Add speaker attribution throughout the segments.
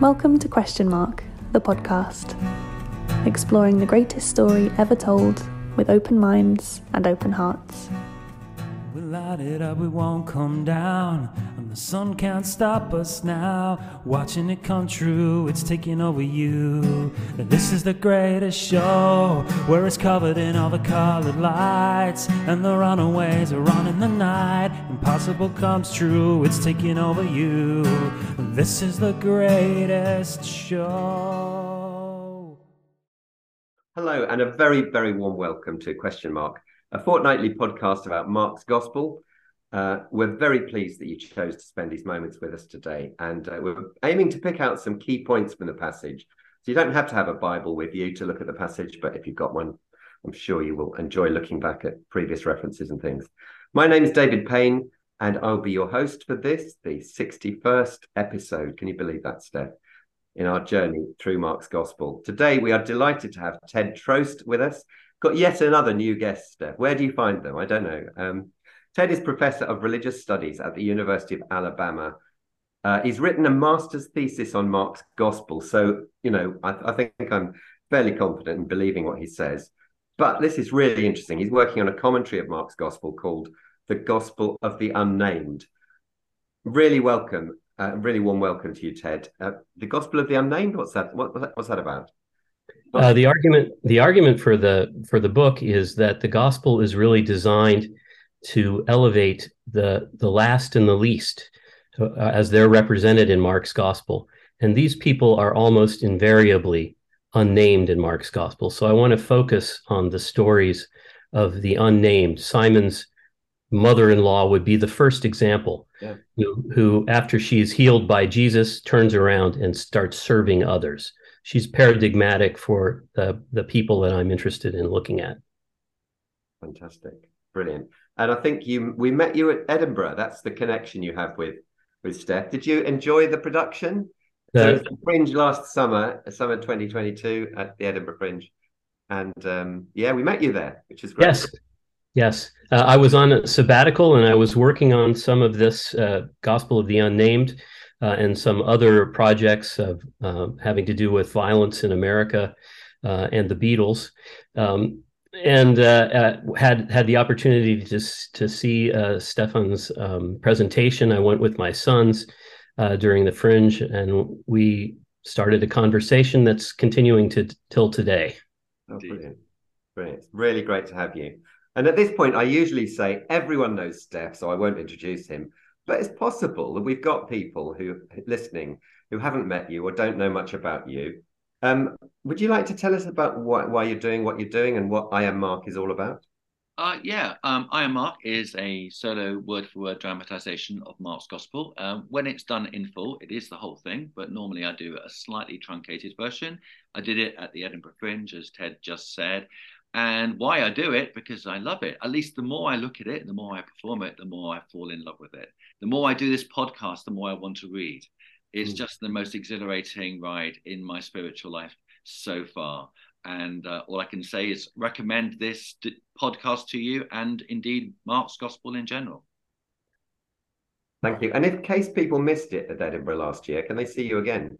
Speaker 1: Welcome to Question Mark, the podcast, exploring the greatest story ever told with open minds and open hearts.
Speaker 2: Light it up, we won't come down. And the sun can't stop us now. Watching it come true, it's taking over you. This is the greatest show where it's covered in all the colored lights. And the runaways are on in the night. Impossible comes true, it's taking over you. This is the greatest show.
Speaker 3: Hello, and a very, very warm welcome to Question Mark, a fortnightly podcast about Mark's Gospel. Uh, we're very pleased that you chose to spend these moments with us today, and uh, we're aiming to pick out some key points from the passage. So you don't have to have a Bible with you to look at the passage, but if you've got one, I'm sure you will enjoy looking back at previous references and things. My name is David Payne, and I'll be your host for this, the 61st episode. Can you believe that, Steph? In our journey through Mark's Gospel. Today, we are delighted to have Ted Trost with us. Got yet another new guest, Steph. Where do you find them? I don't know. Um, Ted is Professor of Religious Studies at the University of Alabama. Uh, he's written a master's thesis on Mark's Gospel. So, you know, I, I think I'm fairly confident in believing what he says. But this is really interesting. He's working on a commentary of Mark's Gospel called The Gospel of the Unnamed. Really welcome, uh, really warm welcome to you, Ted. Uh, the Gospel of the Unnamed. What's that? What, what's that about?
Speaker 4: Uh, the argument, the argument for the for the book is that the gospel is really designed to elevate the the last and the least uh, as they're represented in Mark's gospel, and these people are almost invariably unnamed in Mark's gospel. So I want to focus on the stories of the unnamed. Simon's mother-in-law would be the first example
Speaker 3: Yeah.
Speaker 4: who, who after she's healed by jesus turns around and starts serving others she's paradigmatic for the, the people that i'm interested in looking at
Speaker 3: Fantastic, brilliant. And I think you we met you at Edinburgh. That's the connection you have with with Steph. Did you enjoy the production? so
Speaker 4: Uh,
Speaker 3: the Fringe last summer, summer 2022 at the Edinburgh Fringe, and um, yeah, we met you there, which is great.
Speaker 4: yes yes uh, i was on a sabbatical and i was working on some of this uh, gospel of the unnamed uh, and some other projects of uh, having to do with violence in america uh, and the beatles um, and uh, uh, had had the opportunity to to see uh, Stefan's um, presentation. I went with my sons during the Fringe, and we started a conversation that's continuing to till today.
Speaker 3: Oh, brilliant, brilliant. Really great to have you. And at this point, I usually say everyone knows Steph, so I won't introduce him. But it's possible that we've got people who listening who haven't met you or don't know much about you. Um, would you like to tell us about why, why you're doing what you're doing and what I Am Mark is all about?
Speaker 5: Uh, yeah, um, I Am Mark is a solo word for word dramatization of Mark's Gospel. Um, when it's done in full, it is the whole thing, but normally I do a slightly truncated version. I did it at the Edinburgh Fringe, as Ted just said. And why I do it, because I love it. At least the more I look at it, the more I perform it, the more I fall in love with it. The more I do this podcast, the more I want to read. It's
Speaker 3: Mm.
Speaker 5: just the most exhilarating ride in my spiritual life so far. And uh, all I can say is recommend this d- podcast to you and indeed Mark's Gospel in general.
Speaker 3: Thank you. And in case people missed it at Edinburgh last year, can they see you again?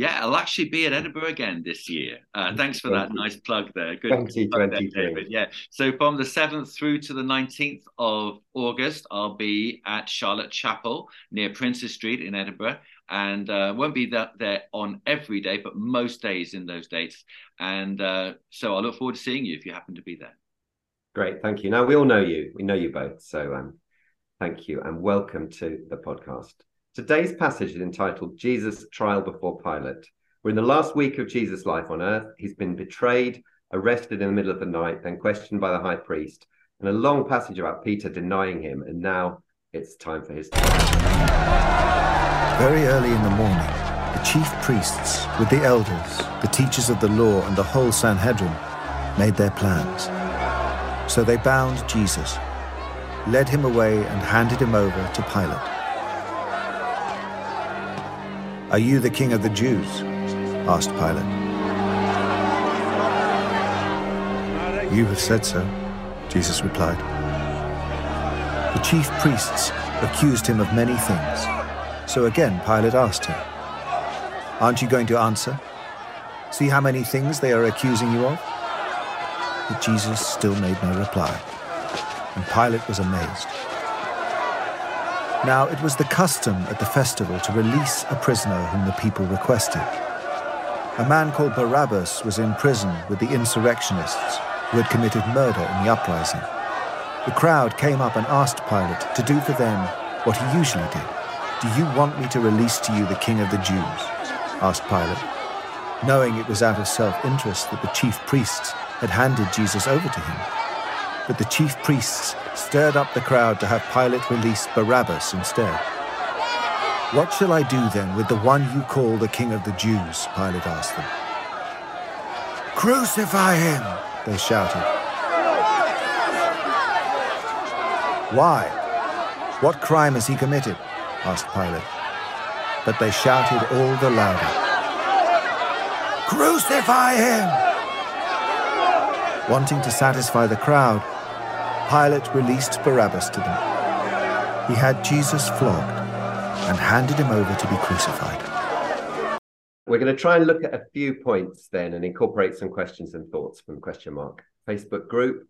Speaker 5: Yeah, I'll actually be at Edinburgh again this year. Uh, thanks for that nice plug there. Good plug there, David. Yeah. So from the 7th through to the 19th of August, I'll be at Charlotte Chapel near Princes Street in Edinburgh. And uh, won't be that there on every day, but most days in those dates. And uh, so I look forward to seeing you if you happen to be there.
Speaker 3: Great, thank you. Now we all know you. We know you both. So um, thank you and welcome to the podcast. Today's passage is entitled Jesus' Trial Before Pilate. We're in the last week of Jesus' life on earth. He's been betrayed, arrested in the middle of the night, then questioned by the high priest, and a long passage about Peter denying him. And now it's time for his
Speaker 6: Very early in the morning, the chief priests, with the elders, the teachers of the law, and the whole Sanhedrin, made their plans. So they bound Jesus, led him away, and handed him over to Pilate. Are you the king of the Jews? asked Pilate. You have said so, Jesus replied. The chief priests accused him of many things. So again, Pilate asked him, Aren't you going to answer? See how many things they are accusing you of? But Jesus still made no reply, and Pilate was amazed. Now it was the custom at the festival to release a prisoner whom the people requested. A man called Barabbas was in prison with the insurrectionists who had committed murder in the uprising. The crowd came up and asked Pilate to do for them what he usually did. Do you want me to release to you the king of the Jews? asked Pilate, knowing it was out of self interest that the chief priests had handed Jesus over to him. But the chief priests stirred up the crowd to have Pilate release Barabbas instead. What shall I do then with the one you call the king of the Jews? Pilate asked them. Crucify him, they shouted. Why? What crime has he committed? asked Pilate. But they shouted all the louder. Crucify him! Wanting to satisfy the crowd, Pilate released Barabbas to them. He had Jesus flogged and handed him over to be crucified.
Speaker 3: We're going to try and look at a few points then and incorporate some questions and thoughts from question mark Facebook group.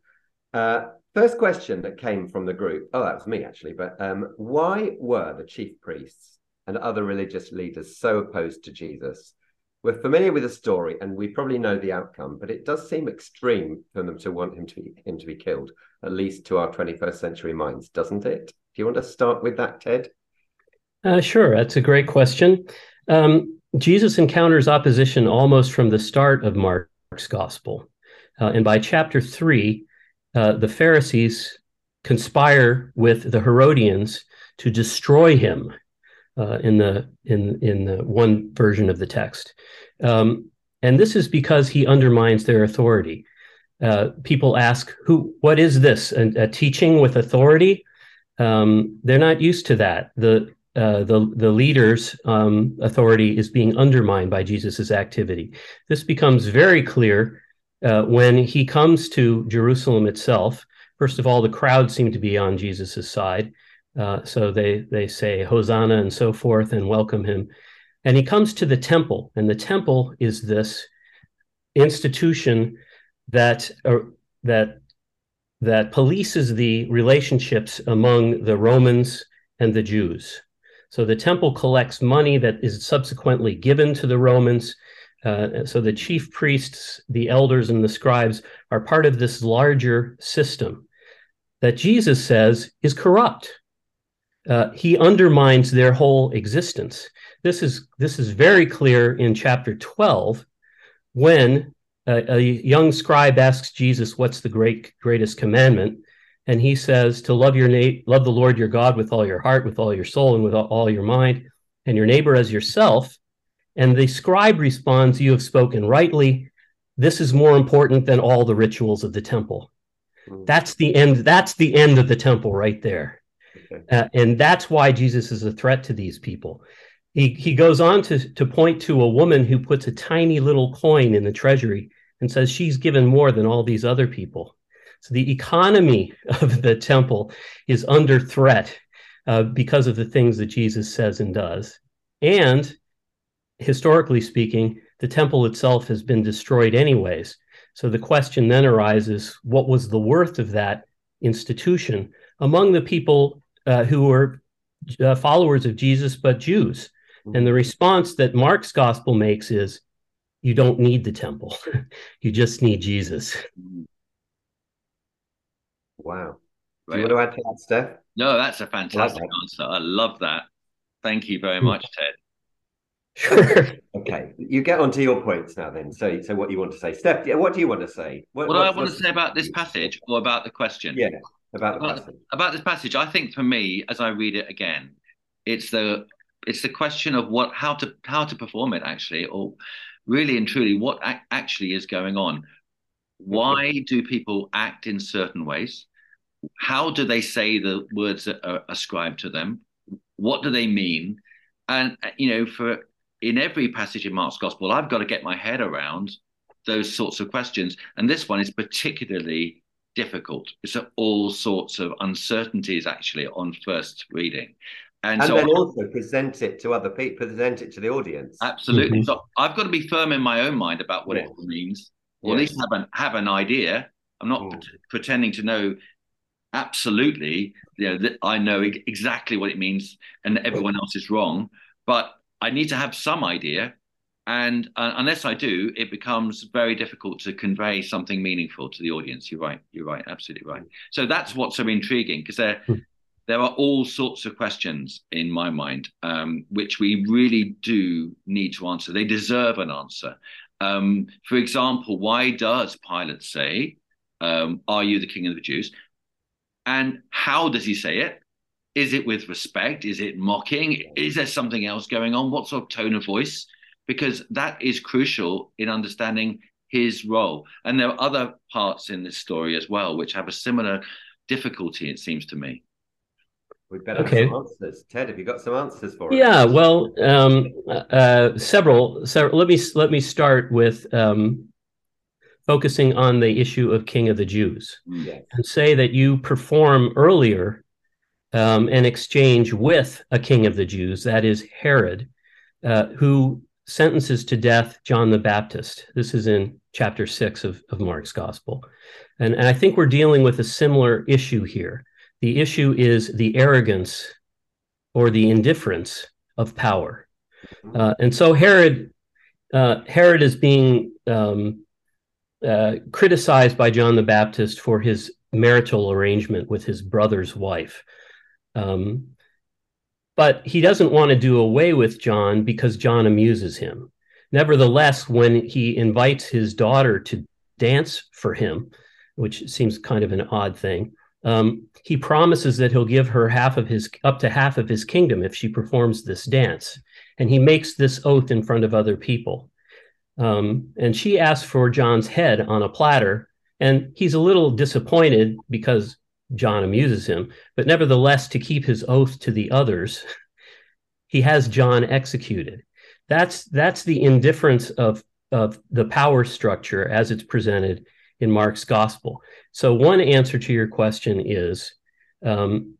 Speaker 3: Uh, first question that came from the group. Oh, that was me actually. But um, why were the chief priests and other religious leaders so opposed to Jesus? We're familiar with the story and we probably know the outcome, but it does seem extreme for them to want him to be, him to be killed, at least to our 21st century minds, doesn't it? Do you want to start with that, Ted?
Speaker 4: Uh, sure, that's a great question. Um, Jesus encounters opposition almost from the start of Mark's gospel. Uh, and by chapter three, uh, the Pharisees conspire with the Herodians to destroy him uh, in the in in the one version of the text, um, and this is because he undermines their authority. Uh, people ask, "Who? What is this? A, a teaching with authority?" Um, they're not used to that. The uh, the the leader's um, authority is being undermined by Jesus's activity. This becomes very clear uh, when he comes to Jerusalem itself. First of all, the crowd seem to be on Jesus's side, uh, so they they say Hosanna and so forth and welcome him. And he comes to the temple, and the temple is this institution that uh, that that polices the relationships among the Romans and the Jews. So the temple collects money that is subsequently given to the Romans. Uh, so the chief priests, the elders, and the scribes are part of this larger system that Jesus says is corrupt. Uh, he undermines their whole existence. This is this is very clear in chapter 12 when a, a young scribe asks Jesus, "What's the great greatest commandment?" and he says to love your na- love the Lord your God with all your heart, with all your soul, and with all your mind, and your neighbor as yourself. And the scribe responds, "You have spoken rightly. This is more important than all the rituals of the temple." Mm. That's the end. That's the end of the temple right there, uh, and that's why Jesus is a threat to these people. He he goes on to to point to a woman who puts a tiny little coin in the treasury and says she's given more than all these other people. So the economy of the temple is under threat uh, because of the things that Jesus says and does. And historically speaking, the temple itself has been destroyed anyways. So the question then arises what was the worth of that institution among the people uh, who were uh, followers of Jesus, but Jews? And the response that Mark's gospel makes is you don't need the temple, you just need Jesus.
Speaker 3: Wow. Do you want to add to that, Steph?
Speaker 5: No, that's a fantastic answer. I love that. Thank you very hmm. much, Ted.
Speaker 3: Sure. okay, you get on to your points now. Then, so so what you want to say, Steph? What do you want to say?
Speaker 5: What, what I want to say about this passage, or about the question?
Speaker 3: Yeah, about the passage.
Speaker 5: About this passage, I think for me, as I read it again, it's the it's the question of what how to how to perform it actually, or really and truly what actually is going on. Why do people act in certain ways? how do they say the words that are ascribed to them? What do they mean? And you know, for in every passage in Mark's gospel, I've got to get my head around those sorts of questions. And this one is particularly difficult. It's all sorts of uncertainties actually on first reading.
Speaker 3: and, and so then I, also present it to other people, present it to the audience.
Speaker 5: Absolutely. Mm-hmm. So I've got to be firm in my own mind about what yes. it means, or yes. at least have an have an idea. I'm not mm. pretending to know absolutely. You know that I know exactly what it means, and everyone else is wrong. But I need to have some idea, and uh, unless I do, it becomes very difficult to convey something meaningful to the audience. You're right. You're right. Absolutely right. So that's what's so intriguing because there, hmm. there are all sorts of questions in my mind um, which we really do need to answer. They deserve an answer. Um, for example, why does Pilate say, um, "Are you the King of the Jews?" And how does he say it? Is it with respect? Is it mocking? Is there something else going on? What sort of tone of voice? Because that is crucial in understanding his role. And there are other parts in this story as well which have a similar difficulty, it seems to me.
Speaker 3: We better okay. have some answers. Ted, have you got some answers for
Speaker 4: us? Yeah, well, um, uh, several. So let me let me start with um, focusing on the issue of King of the Jews,
Speaker 3: yes.
Speaker 4: and say that you perform earlier um, an exchange with a King of the Jews, that is Herod, uh, who sentences to death John the Baptist. This is in chapter six of, of Mark's gospel. And, and I think we're dealing with a similar issue here. The issue is the arrogance or the indifference of power. Uh, and so Herod, uh, Herod is being um, uh, criticized by John the Baptist for his marital arrangement with his brother's wife. Um, but he doesn't want to do away with John because John amuses him. Nevertheless, when he invites his daughter to dance for him, which seems kind of an odd thing, um, he promises that he'll give her half of his up to half of his kingdom if she performs this dance. And he makes this oath in front of other people. Um, and she asks for John's head on a platter, and he's a little disappointed because John amuses him, but nevertheless, to keep his oath to the others, he has John executed. That's that's the indifference of of the power structure as it's presented in Mark's gospel. So one answer to your question is um,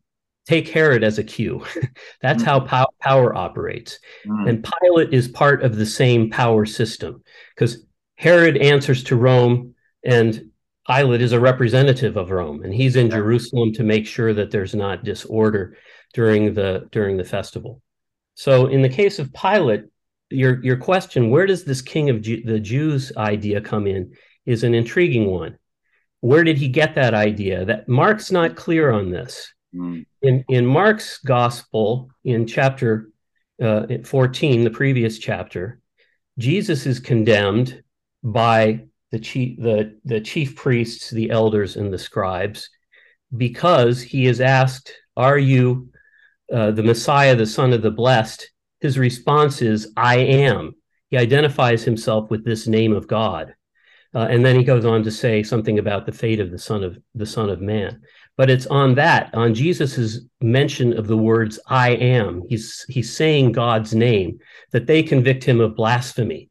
Speaker 4: take Herod as a cue. That's mm-hmm. how pow- power operates. Mm-hmm. And Pilate is part of the same power system because Herod answers to Rome and Pilate is a representative of Rome, and he's in yeah. Jerusalem to make sure that there's not disorder during the during the festival. So, in the case of Pilate, your your question, where does this king of Jew, the Jews idea come in, is an intriguing one. Where did he get that idea? That Mark's not clear on this. Mm. In in Mark's gospel, in chapter uh, 14, the previous chapter, Jesus is condemned by the chief the, the chief priests, the elders, and the scribes, because he is asked, Are you uh, the Messiah, the Son of the Blessed? His response is, I am. He identifies himself with this name of God. Uh, and then he goes on to say something about the fate of the son of the son of man but it's on that on jesus's mention of the words i am he's he's saying god's name that they convict him of blasphemy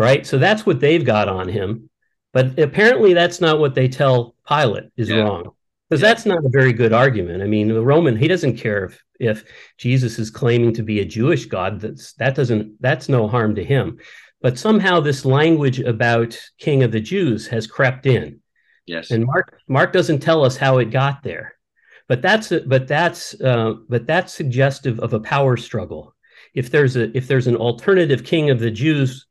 Speaker 4: right? So that's what they've got on him. But apparently, that's not what they tell Pilate is yeah. wrong, because yeah. that's not a very good argument. I mean, the Roman he doesn't care if if Jesus is claiming to be a Jewish God. That's that doesn't that's no harm to him. But somehow this language about King of the Jews has crept in.
Speaker 5: Yes,
Speaker 4: and Mark Mark doesn't tell us how it got there, but that's but that's uh, but that's suggestive of a power struggle. If there's a if there's an alternative King of the Jews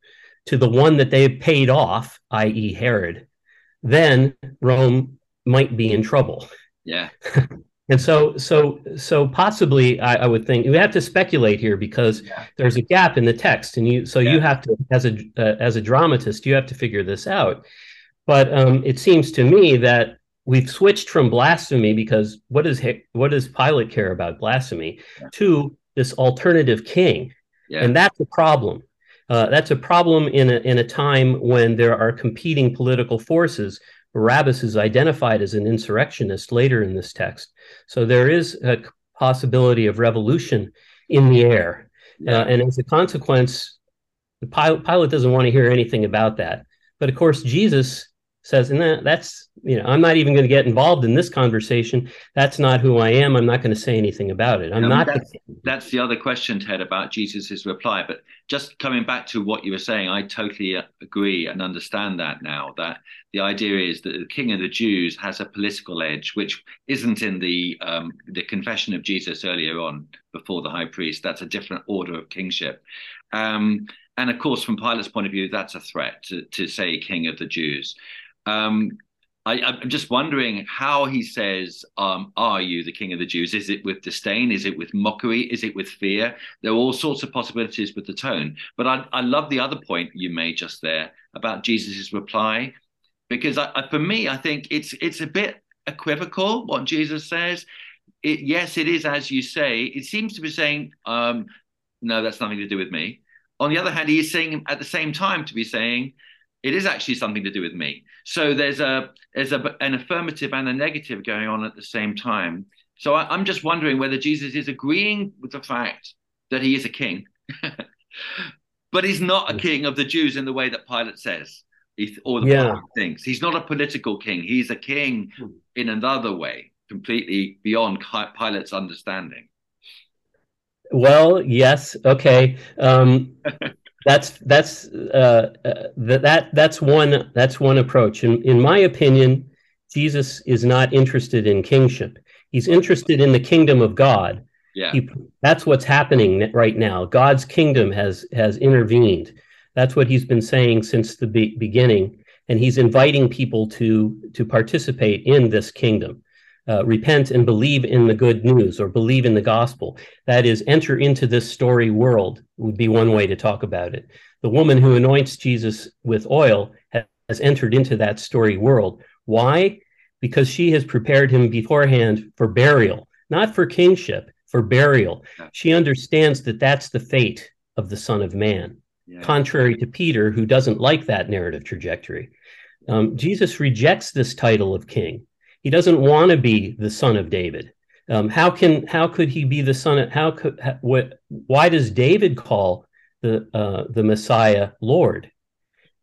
Speaker 4: to the one that they paid off, i.e., Herod, then Rome might be in trouble.
Speaker 5: Yeah.
Speaker 4: and so, so, so possibly, I, I, would think we have to speculate here because yeah. there's a gap in the text, and you, so yeah. you have to, as a uh, as a dramatist, you have to figure this out. But um, it seems to me that we've switched from blasphemy because what does what does Pilate care about blasphemy yeah. to this alternative king, and that's a problem uh, that's a problem in a, in a time when there are competing political forces. Barabbas is identified as an insurrectionist later in this text. So there is a possibility of revolution in the air. Uh, and as a consequence, Pilate, Pilate doesn't want to hear anything about that. But of course, Jesus says, and that, that's, you know, I'm not even going to get involved in this conversation. That's not who I am. I'm not going to say anything about it. I'm not.
Speaker 5: That's, the- that's, the other question, Ted, about Jesus's reply. But just coming back to what you were saying, I totally agree and understand that now. That the idea is that the King of the Jews has a political edge, which isn't in the um, the confession of Jesus earlier on before the high priest. That's a different order of kingship. Um, and of course, from Pilate's point of view, that's a threat to, to say King of the Jews. Um, I, am just wondering how he says, um, Are you the king of the Jews? Is it with disdain? Is it with mockery? Is it with fear? There are all sorts of possibilities with the tone. But I, I love the other point you made just there about Jesus's reply, because I, I, for me, I think it's it's a bit equivocal what Jesus says. It, yes, it is as you say. It seems to be saying, um, No, that's nothing to do with me. On the other hand, he is saying at the same time to be saying, it is actually something to do with me. So there's a there's a, an affirmative and a negative going on at the same time. So I, am just wondering whether Jesus is agreeing with the fact that he is a king, but he's not a king of the Jews in the way that Pilate says or the yeah. thinks. He's not a political king. He's a king in another way, completely beyond Pilate's understanding.
Speaker 4: Well, yes, okay. Um, that's that's uh, uh, that that's one that's one approach. In in my opinion, Jesus is not interested in kingship. He's interested in the kingdom of God.
Speaker 5: Yeah, he,
Speaker 4: that's what's happening right now. God's kingdom has has intervened. That's what he's been saying since the be- beginning, and he's inviting people to to participate in this kingdom. Uh, repent and believe in the good news or believe in the gospel. That is, enter into this story world, would be one way to talk about it. The woman who anoints Jesus with oil has entered into that story world. Why? Because she has prepared him beforehand for burial, not for kingship, for burial. She understands that that's the fate of the Son of Man, yeah. contrary to Peter, who doesn't like that narrative trajectory. Um, Jesus rejects this title of king. He doesn't want to be the son of David. Um, how can how could he be the son of how could how, what why does David call the uh, the Messiah Lord?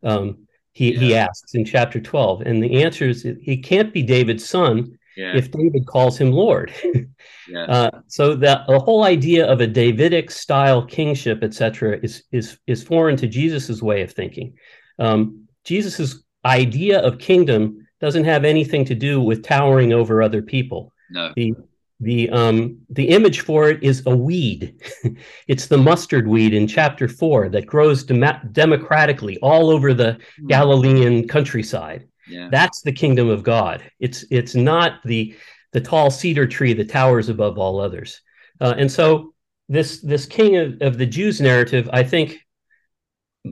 Speaker 4: Um, he yeah. he asks in chapter twelve, and the answer is he can't be David's son yeah. if David calls him Lord. yeah. uh, so that the whole idea of a Davidic style kingship, etc., is is is foreign to Jesus's way of thinking. Um, Jesus's idea of kingdom doesn't have anything to do with towering over other people.
Speaker 5: No.
Speaker 4: The the um the image for it is a weed. it's the mustard weed in chapter 4 that grows dem- democratically all over the mm. Galilean countryside.
Speaker 5: Yeah.
Speaker 4: That's the kingdom of God. It's it's not the the tall cedar tree that towers above all others. Uh, and so this this king of, of the Jews narrative, I think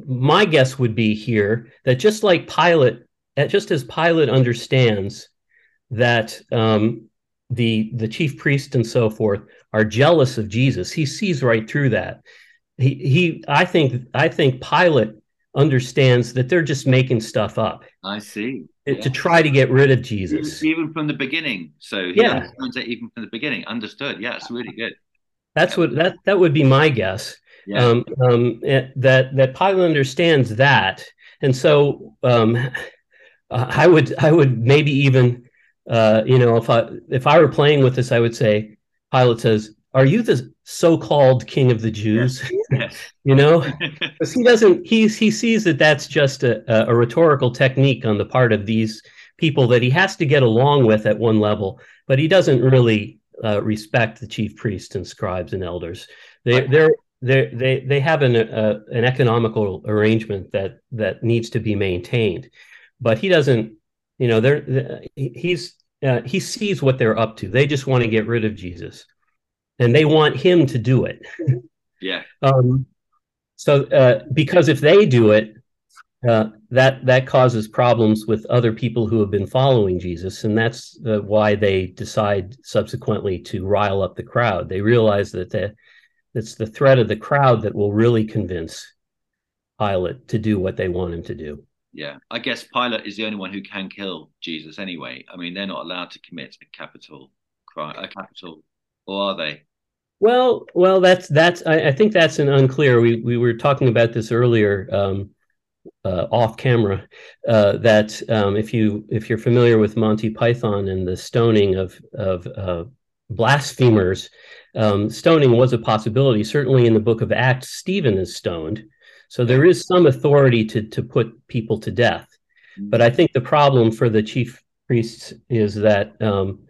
Speaker 4: my guess would be here that just like Pilate just as Pilate understands that um, the the chief priest and so forth are jealous of Jesus, he sees right through that. He he I think I think Pilate understands that they're just making stuff up.
Speaker 5: I see.
Speaker 4: To, yeah. to try to get rid of Jesus.
Speaker 5: Even, from the beginning. So yeah, understands that even from the beginning. Understood. Yeah, it's really good.
Speaker 4: That's what that that would be my guess. Yeah. Um, um, eh, that that Pilate understands that, and so um, uh, I would I would maybe even uh, you know if I if I were playing with this, I would say Pilate says, "Are you the so-called king of the Jews?"
Speaker 5: Yes.
Speaker 4: you know, because he doesn't he he sees that that's just a, a rhetorical technique on the part of these people that he has to get along with at one level, but he doesn't really uh, respect the chief priests and scribes and elders. They they they they have an uh, an economical arrangement that that needs to be maintained but he doesn't you know they're he's uh, he sees what they're up to. They just want to get rid of jesus. And they want him to do it.
Speaker 5: Yeah.
Speaker 4: Um so uh, because if they do it uh, that that causes problems with other people who have been following Jesus, and that's uh, why they decide subsequently to rile up the crowd. They realize that the, it's the threat of the crowd that will really convince Pilate to do what they want him to do
Speaker 5: yeah. I guess Pilate is the only one who can kill Jesus anyway. I mean, they're not allowed to commit a capital crime, a capital, or are they?
Speaker 4: Well, well, that's that's. I, I think that's an unclear. We we were talking about this earlier. Um, uh, off camera uh, that um, if you if you're familiar with Monty Python and the stoning of of uh, blasphemers, um, stoning was a possibility. Certainly in the book of Acts, Stephen is stoned, so there is some authority to to put people to death. But I think the problem for the chief priests is that um,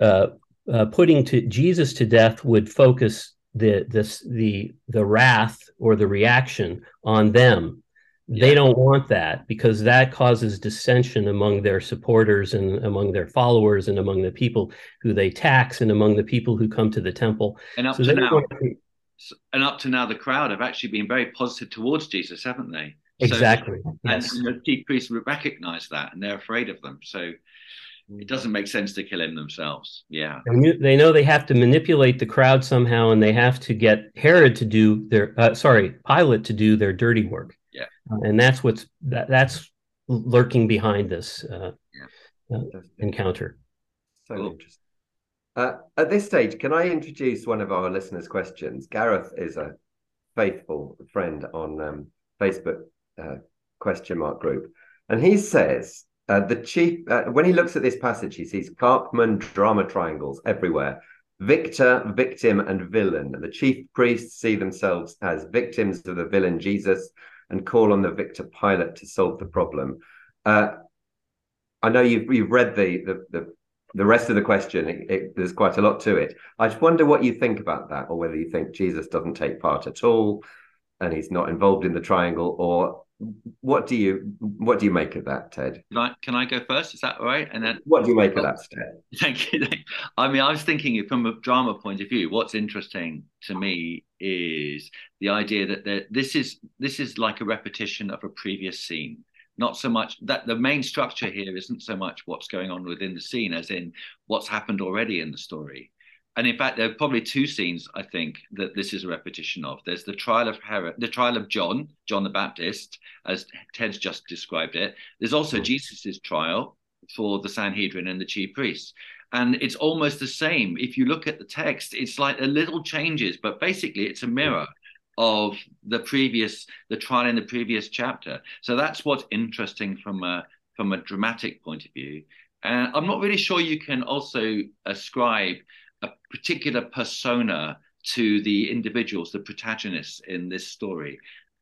Speaker 4: uh, uh, putting to Jesus to death would focus the this the the wrath or the reaction on them. They don't want that because that causes dissension among their supporters and among their followers and among the people who they tax and among the people who come to the temple.
Speaker 5: And up so to now, to... and up to now, the crowd have actually been very positive towards Jesus, haven't they?
Speaker 4: Exactly.
Speaker 5: So, yes. And the chief priests recognize that, and they're afraid of them. So it doesn't make sense to kill him themselves. Yeah.
Speaker 4: They know they have to manipulate the crowd somehow, and they have to get Herod to do their, uh, sorry, Pilate to do their dirty work.
Speaker 5: Yeah.
Speaker 4: Uh, and that's what's that, that's lurking behind this uh, yeah. Uh, encounter.
Speaker 3: So cool. interesting. Uh, at this stage, can I introduce one of our listeners' questions? Gareth is a faithful friend on um, Facebook uh, question mark group, and he says uh, the chief when he looks at this passage, he sees Karpman drama triangles everywhere. Victor, victim, and villain. The chief priests see themselves as victims of the villain Jesus, and call on the victor Pilate to solve the problem. Uh, I know you've you've read the the the, the rest of the question. It, it, there's quite a lot to it. I just wonder what you think about that, or whether you think Jesus doesn't take part at all, and he's not involved in the triangle, or what do you what do you make of that, Ted?
Speaker 5: Can I, can I go first? Is that right? And then
Speaker 3: what do you make of that,
Speaker 5: Ted? Thank you. I mean, I was thinking from a drama point of view. What's interesting to me is the idea that this is this is like a repetition of a previous scene. Not so much that the main structure here isn't so much what's going on within the scene as in what's happened already in the story. And in fact, there are probably two scenes I think that this is a repetition of. There's the trial of Herod, the trial of John, John the Baptist, as Ted's just described it. There's also mm-hmm. Jesus's trial for the Sanhedrin and the chief priests. And it's almost the same. If you look at the text, it's like a little changes, but basically it's a mirror mm-hmm. Of the previous, the trial in the previous chapter. So that's what's interesting from a from a dramatic point of view. And I'm not really sure you can also ascribe a particular persona to the individuals, the protagonists in this story.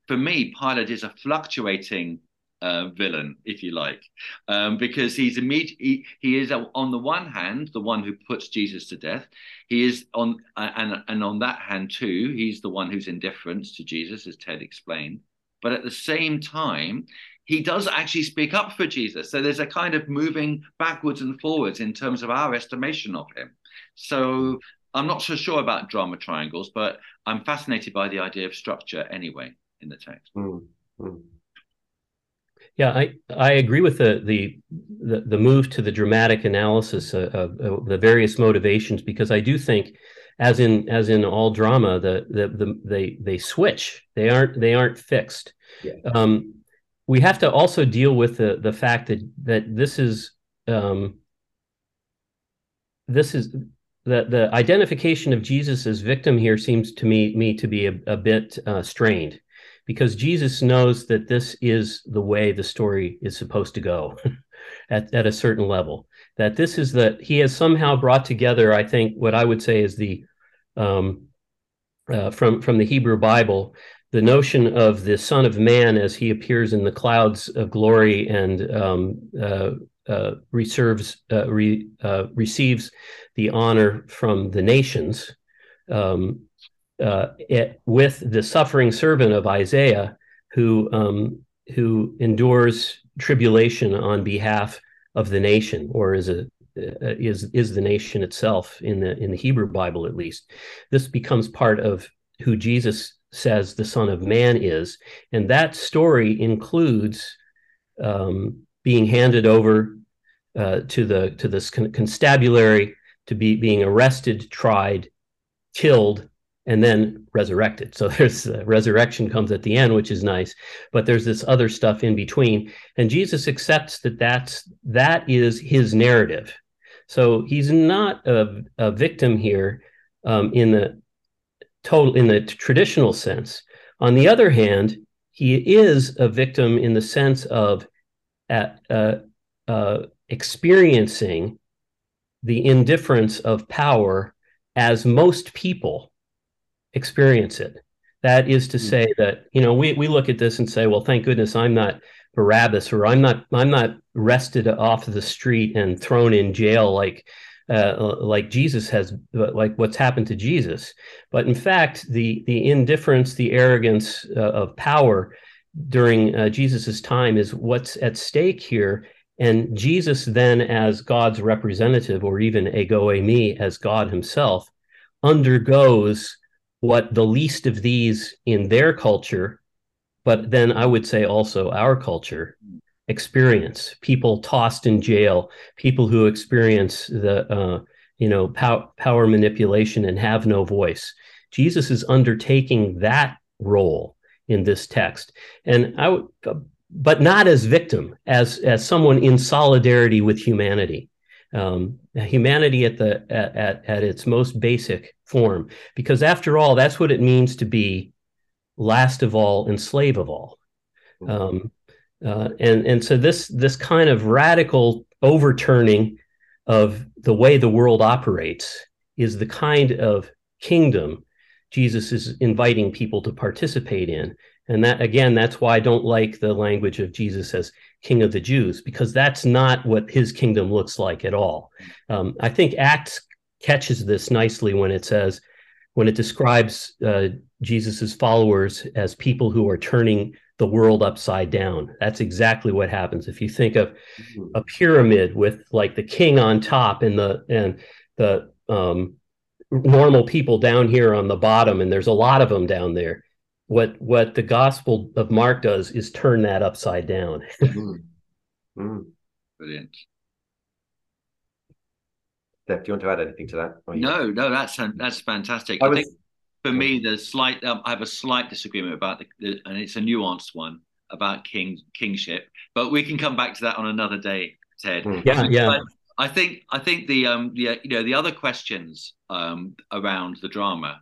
Speaker 5: For me, Pilate is a fluctuating uh, villain, if you like, um, because he's immediate. He, he is on the one hand the one who puts Jesus to death. He is on uh, and and on that hand too, he's the one who's indifferent to Jesus, as Ted explained. But at the same time, he does actually speak up for Jesus. So there's a kind of moving backwards and forwards in terms of our estimation of him. So I'm not so sure about drama triangles, but I'm fascinated by the idea of structure anyway in the text. Mm-hmm.
Speaker 4: Yeah, I, I agree with the, the the the move to the dramatic analysis of, of, of, the various motivations because I do think, as in as in all drama, the the, the they they switch. They aren't they aren't fixed. Yeah. Um, we have to also deal with the the fact that that this is um, this is the the identification of Jesus as victim here seems to me me to be a, a bit uh, strained because Jesus knows that this is the way the story is supposed to go at, at a certain level. That this is that he has somehow brought together, I think, what I would say is the um, uh, from from the Hebrew Bible, the notion of the Son of Man as he appears in the clouds of glory and um, uh, uh, reserves uh, re, uh, receives the honor from the nations um, uh, it, with the suffering servant of Isaiah who um, who endures tribulation on behalf of the nation or is a uh, is is the nation itself in the in the Hebrew Bible at least. This becomes part of who Jesus says the Son of Man is and that story includes um, being handed over uh, to the to this constabulary to be being arrested, tried, killed, and then resurrected. So there's uh, resurrection comes at the end, which is nice, but there's this other stuff in between, and Jesus accepts that that's that is his narrative. So he's not a, a victim here um, in the total in the traditional sense. On the other hand, he is a victim in the sense of uh, uh, uh, experiencing the indifference of power as most people experience it. That is to hmm. say that you know we we look at this and say, well, thank goodness I'm not Barabbas or I'm not I'm not arrested off the street and thrown in jail like uh, like Jesus has like what's happened to Jesus. But in fact, the the indifference, the arrogance uh, of power during uh, Jesus's time is what's at stake here. And Jesus then, as God's representative, or even ego eimi as God Himself, undergoes what the least of these in their culture, but then I would say also our culture, experience. People tossed in jail, people who experience the uh, you know pow- power manipulation and have no voice. Jesus is undertaking that role in this text, and I would, but not as victim, as as someone in solidarity with humanity um, humanity at the at, at, at its most basic form. Because after all that's what it means to be last of all and slave of all. Mm-hmm. um, uh, and and so this this kind of radical overturning of the way the world operates is the kind of kingdom Jesus is inviting people to participate in. And that again that's why I don't like the language of Jesus as king of the Jews, because that's not what his kingdom looks like at all. Um, I think Acts catches this nicely when it says, when it describes uh, Jesus's followers as people who are turning the world upside down. That's exactly what happens. If you think of a pyramid with like the king on top and the and the um, normal people down here on the bottom, and there's a lot of them down there what what the gospel of mark does is turn that upside down. Mm.
Speaker 5: Mm. brilliant.
Speaker 3: Steph, do you want to add anything to that?
Speaker 5: No no that's that's fantastic. I, I was, think for me the slight um, i have a slight disagreement about the, the, and it's a nuanced one about king kingship but we can come back to that on another day ted.
Speaker 4: Mm. yeah yeah.
Speaker 5: I think I think the um the you know the other questions um around the drama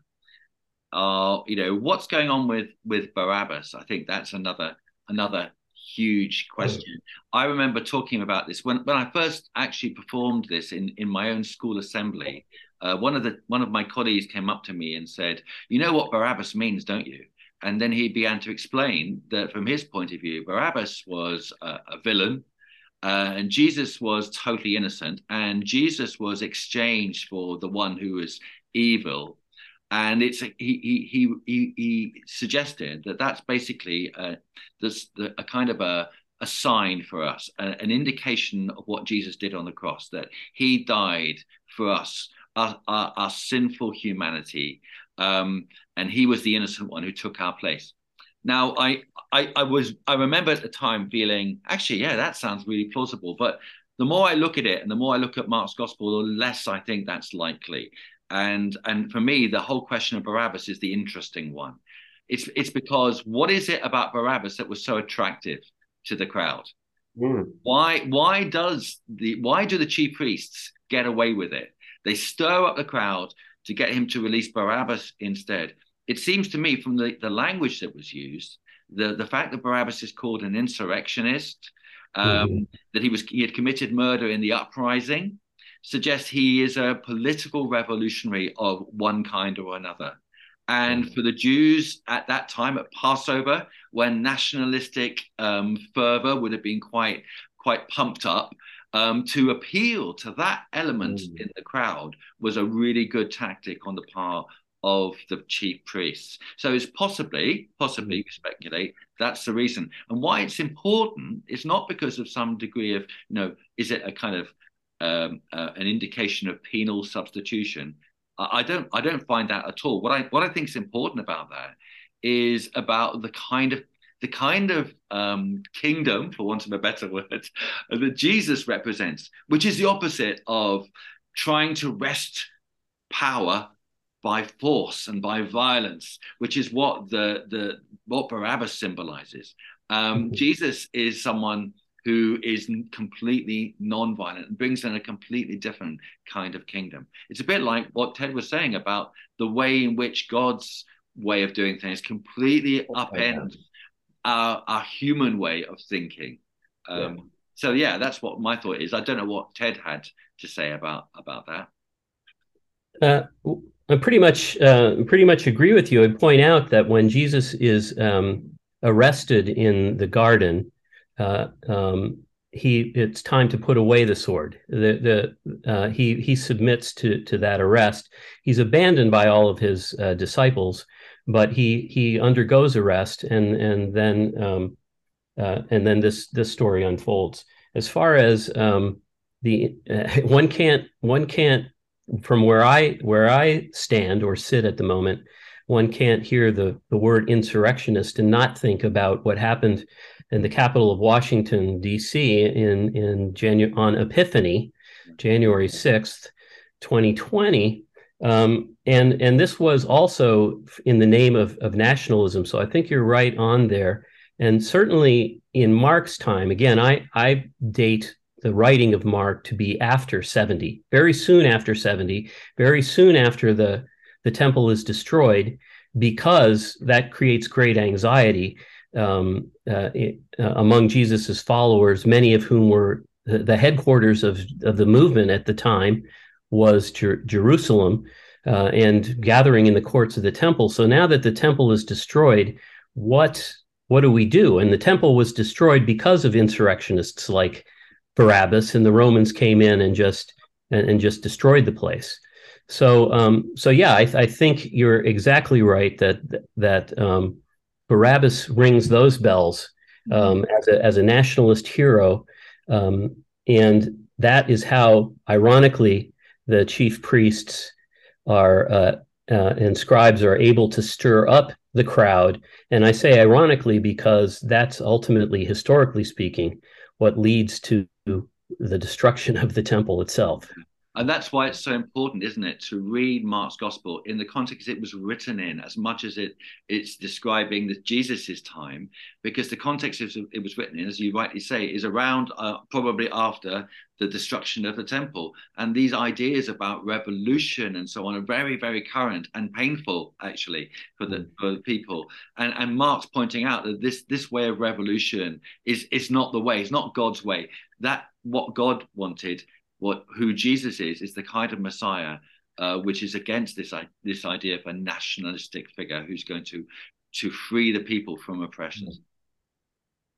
Speaker 5: are you know what's going on with with Barabbas? I think that's another another huge question. I remember talking about this when when I first actually performed this in in my own school assembly. Uh, one of the one of my colleagues came up to me and said, "You know what Barabbas means, don't you?" And then he began to explain that from his point of view, Barabbas was a, a villain, uh, and Jesus was totally innocent, and Jesus was exchanged for the one who was evil and it's he he he he suggested that that's basically uh, this a kind of a a sign for us, a, an indication of what Jesus did on the cross, that He died for us, our, our, our sinful humanity, um, and He was the innocent one who took our place. Now, I, I I was I remember at the time feeling actually, yeah, that sounds really plausible, but the more I look at it and the more I look at Mark's gospel, the less I think that's likely. And and for me, the whole question of Barabbas is the interesting one. It's it's because what is it about Barabbas that was so attractive to the crowd? Mm. Why why does the why do the chief priests get away with it? They stir up the crowd to get him to release Barabbas instead. It seems to me from the, the language that was used, the, the fact that Barabbas is called an insurrectionist, um, mm. that he was he had committed murder in the uprising, suggests he is a political revolutionary of one kind or another. And for the Jews at that time at Passover, when nationalistic um, fervor would have been quite quite pumped up, um, to appeal to that element mm. in the crowd was a really good tactic on the part of the chief priests. So it's possibly, possibly, mm. we speculate, that's the reason. And why it's important is not because of some degree of, you know, is it a kind of um, uh, an indication of penal substitution. I, I don't I don't find that at all. What I what I think is important about that is about the kind of the kind of um, kingdom, for want of a better word, that Jesus represents, which is the opposite of trying to wrest power by force and by violence, which is what the the what Barabbas symbolizes. Um, mm-hmm. Jesus is someone who is completely non-violent and brings in a completely different kind of kingdom. It's a bit like what Ted was saying about the way in which God's way of doing things completely upends our our human way of thinking. Um, yeah. So yeah, that's what my thought is. I don't know what Ted had to say about about that.
Speaker 4: Uh, I pretty much uh, pretty much agree with you. I'd point out that when Jesus is um, arrested in the garden, uh, um, he it's time to put away the sword. The the uh, he he submits to to that arrest. He's abandoned by all of his uh, disciples, but he he undergoes arrest, and and then um, uh, and then this this story unfolds. As far as um, the one can't one can't from where I where I stand or sit at the moment, one can't hear the the word insurrectionist and not think about what happened in the capital of Washington D.C. in in Janu- on Epiphany, January sixth, twenty twenty. Um, and and this was also in the name of of nationalism. So I think you're right on there. And certainly in Mark's time, again, I I date the writing of Mark to be after 70, very soon after 70, very soon after the the temple is destroyed, because that creates great anxiety um, uh, uh, among Jesus's followers, many of whom were the, the, headquarters of, of the movement at the time was Jer- Jerusalem uh, and gathering in the courts of the temple. So now that the temple is destroyed, what what do we do? And the temple was destroyed because of insurrectionists like Barabbas, and the Romans came in and just and, and just destroyed the place. So um, so yeah, I, I, think you're exactly right that that um, Barabbas rings those bells um, as, a, as a nationalist hero. Um, and that is how, ironically, the chief priests are uh, uh, and scribes are able to stir up the crowd. And I say ironically because that's ultimately, historically speaking, what leads to the destruction of the temple itself.
Speaker 5: And that's why it's so important, isn't it, to read Mark's gospel in the context it was written in, as much as it it's describing the Jesus's time, because the context it was written in, as you rightly say, is around uh, probably after the destruction of the temple. And these ideas about revolution and so on are very, very current and painful, actually, for the for the people. And and Mark's pointing out that this this way of revolution is is not the way, it's not God's way. That what God wanted what who Jesus is is the kind of Messiah uh, which is against this this idea of a nationalistic figure who's going to to free the people from oppression.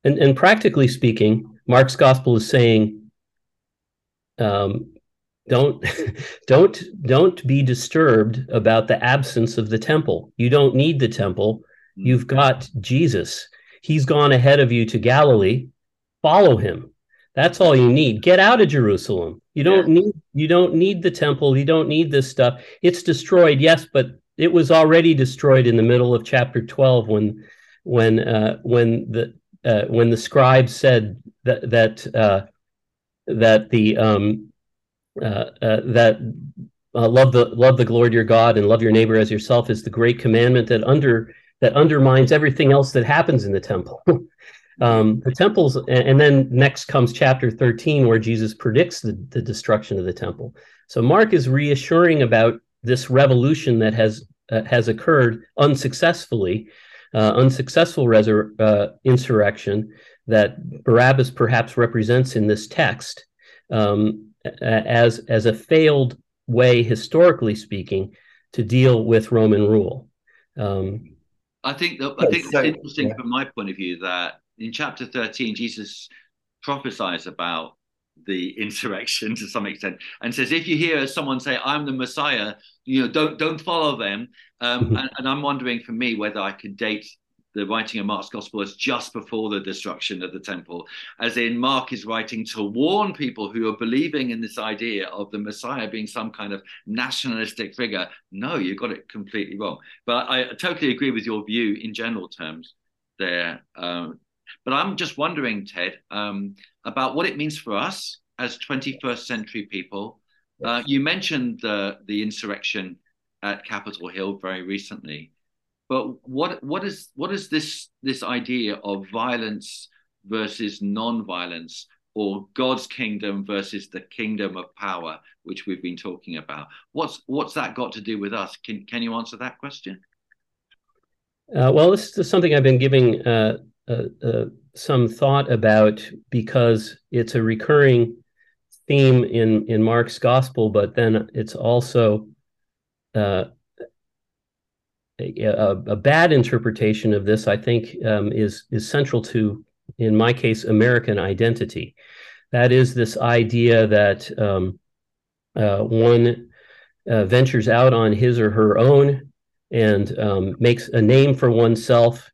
Speaker 4: And and practically speaking, Mark's gospel is saying, um, don't don't don't be disturbed about the absence of the temple. You don't need the temple. Mm. You've got Jesus. He's gone ahead of you to Galilee. Follow him. That's all you need. Get out of Jerusalem. You don't yeah. need you don't need the temple. You don't need this stuff. It's destroyed, yes, but it was already destroyed in the middle of chapter 12 when when uh, when the uh, when the scribe said that that uh, that the um, uh, uh, that uh, love the love the Lord your God and love your neighbor as yourself is the great commandment that under that undermines everything else that happens in the temple. Um, the temples, and then next comes chapter 13, where Jesus predicts the, the destruction of the temple. So Mark is reassuring about this revolution that has uh, has occurred unsuccessfully, uh, unsuccessful resur- uh, insurrection that Barabbas perhaps represents in this text um, as as a failed way, historically speaking, to deal with Roman rule. Um,
Speaker 5: I think that, I think it's interesting yeah. from my point of view that in chapter 13, Jesus prophesies about the insurrection to some extent and says if you hear someone say i'm the messiah you know don't don't follow them. Um, mm-hmm. and, and, i'm wondering for me whether i could date the writing of mark's gospel as just before the destruction of the temple as in mark is writing to warn people who are believing in this idea of the messiah being some kind of nationalistic figure. No you got it completely wrong. But i totally agree with your view in general terms there um, but I'm just wondering, Ted, um, about what it means for us as 21st century people. Uh, you mentioned the the insurrection at Capitol Hill very recently, but what what is what is this this idea of violence versus non-violence, or God's kingdom versus the kingdom of power, which we've been talking about? What's what's that got to do with us? Can can you answer that question?
Speaker 4: Uh, well, this is something I've been giving uh, some thought about because it's a recurring theme in in Mark's gospel, but then it's also uh, a, a, bad interpretation of this. I think um, is is central to, in my case, American identity. That is this idea that um, uh, one uh, ventures out on his or her own and um, makes a name for oneself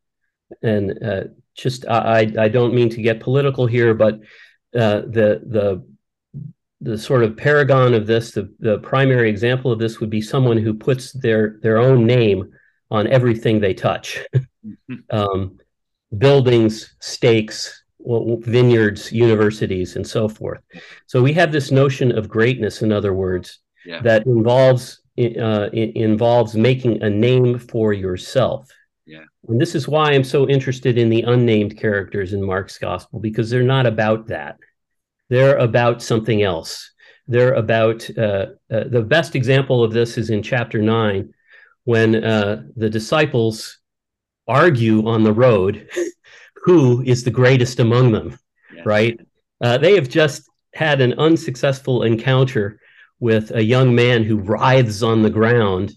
Speaker 4: and uh, just I, I don't mean to get political here, but uh, the the the sort of paragon of this, the, the primary example of this would be someone who puts their their own name on everything they touch, um, buildings, steaks, vineyards, universities, and so forth. So we have this notion of greatness, in other words, yeah. that involves uh, involves making a name for yourself. And this is why I'm so interested in the unnamed characters in Mark's gospel, because they're not about that. They're about something else. They're about uh, uh, the best example of this is in chapter nine, when uh, the disciples argue on the road who is the greatest among them, yeah. right? Uh, they have just had an unsuccessful encounter with a young man who writhes on the ground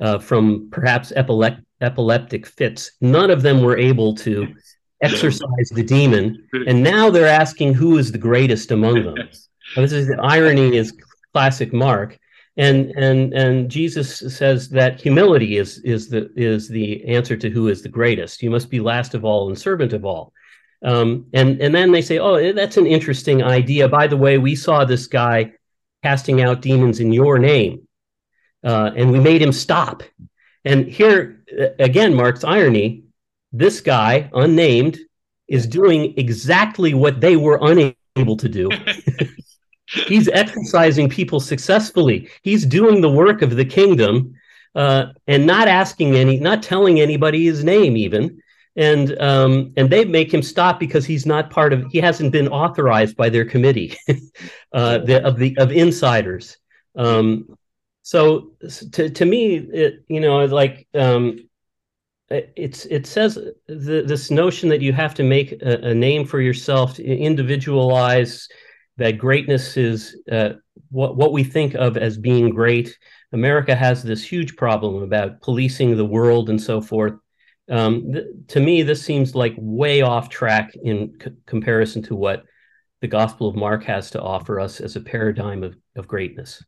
Speaker 4: uh, from perhaps epileptic epileptic fits. None of them were able to exorcise the demon, and now they're asking who is the greatest among them. This is the irony is classic Mark, and and and Jesus says that humility is is the is the answer to who is the greatest. You must be last of all and servant of all. Um, and and then they say, oh, eh, that's an interesting idea. By the way, we saw this guy casting out demons in your name, uh, and we made him stop. And here again, Mark's irony this guy, unnamed, is doing exactly what they were unable to do. He's exorcising people successfully. He's doing the work of the kingdom uh, and not asking any, not telling anybody his name even. And um, and they make him stop because he's not part of. He hasn't been authorized by their committee uh, the, of the of insiders. Um, so to to me, it, you know, like um, it's it says the, this notion that you have to make a, a name for yourself, to individualize that greatness is uh, what what we think of as being great. America has this huge problem about policing the world and so forth. Um, th- to me, this seems like way off track in c- comparison to what the Gospel of Mark has to offer us as a paradigm of, of greatness.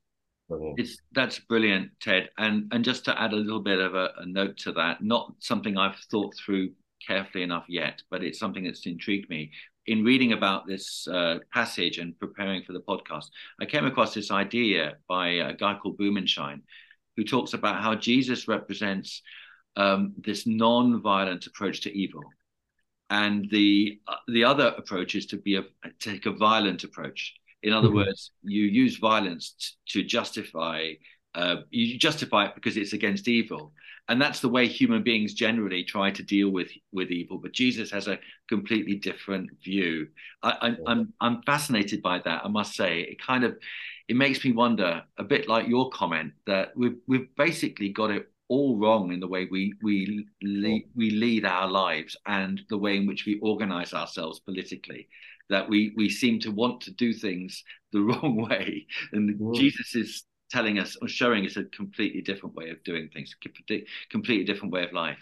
Speaker 5: It's that's brilliant, Ted. And and just to add a little bit of a, a, note to that, not something I've thought through carefully enough yet, but it's something that's intrigued me. In reading about this uh, passage and preparing for the podcast, I came across this idea by a guy called Blumenschein, who talks about how Jesus represents um, this non-violent approach to evil, and the uh, the other approach is to be a take a violent approach in other mm-hmm. words, you use violence t- to justify uh, you justify it because it's against evil, and that's the way human beings generally try to deal with with evil. But Jesus has a completely different view. I, I'm I'm I'm fascinated by that. I must say, it kind of it makes me wonder a bit like your comment that we've we've basically got it all wrong in the way we we lead, we lead our lives and the way in which we organize ourselves politically that we we seem to want to do things the wrong way. And mm. jesus is telling us or showing us a completely different way of doing things completely different way of life.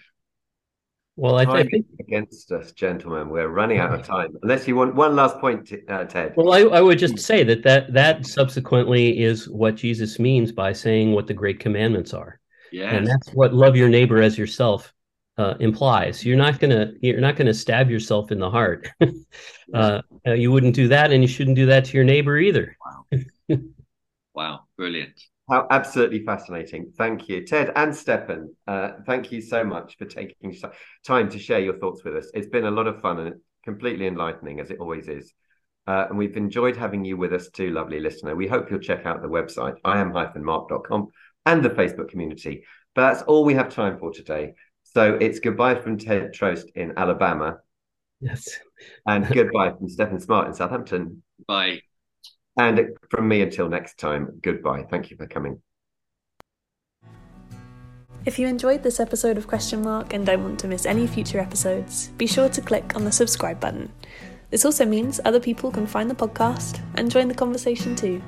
Speaker 3: Well i think against us gentlemen. We're running out of time. Unless you want one last point uh, ted.
Speaker 4: Well I, I would just say that that that subsequently is what jesus means by saying what the great commandments are.
Speaker 5: Yeah
Speaker 4: and that's what love your neighbor as yourself uh, implies. You're not gonna you're not gonna stab yourself in the heart. uh, uh, you wouldn't do that, and you shouldn't do that to your neighbor either.
Speaker 5: Wow, wow, brilliant.
Speaker 3: How absolutely fascinating. Thank you, Ted and Stefan. Uh, thank you so much for taking time to share your thoughts with us. It's been a lot of fun and completely enlightening, as it always is. Uh, and we've enjoyed having you with us too, lovely listener. We hope you'll check out the website, iam-mark.com, and the Facebook community. But that's all we have time for today. So it's goodbye from Ted Trost in Alabama.
Speaker 4: Yes.
Speaker 3: And goodbye from Stephen Smart in Southampton.
Speaker 5: Bye.
Speaker 3: And from me until next time, goodbye. Thank you for coming.
Speaker 1: If you enjoyed this episode of Question Mark and don't want to miss any future episodes, be sure to click on the subscribe button. This also means other people can find the podcast and join the conversation too.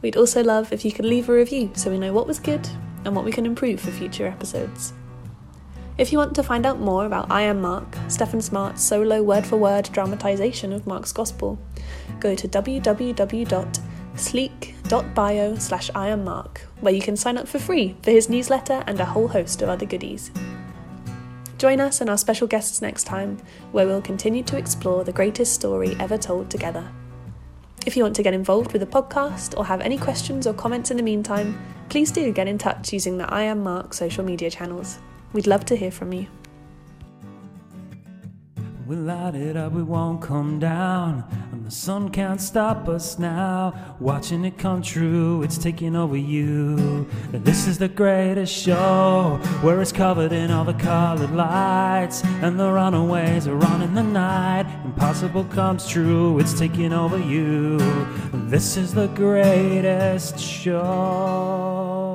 Speaker 1: We'd also love if you could leave a review so we know what was good and what we can improve for future episodes. If you want to find out more about I Am Mark, Stephen Smart's solo word for word dramatisation of Mark's Gospel, go to www.sleek.bio slash I Am Mark, where you can sign up for free for his newsletter and a whole host of other goodies. Join us and our special guests next time, where we'll continue to explore the greatest story ever told together. If you want to get involved with the podcast or have any questions or comments in the meantime, please do get in touch using the I Am Mark social media channels. We'd love to hear from you.
Speaker 2: We light it up, we won't come down. And the sun can't stop us now. Watching it come true, it's taking over you. This is the greatest show where it's covered in all the colored lights. And the runaways are on in the night. Impossible comes true, it's taking over you. This is the greatest show.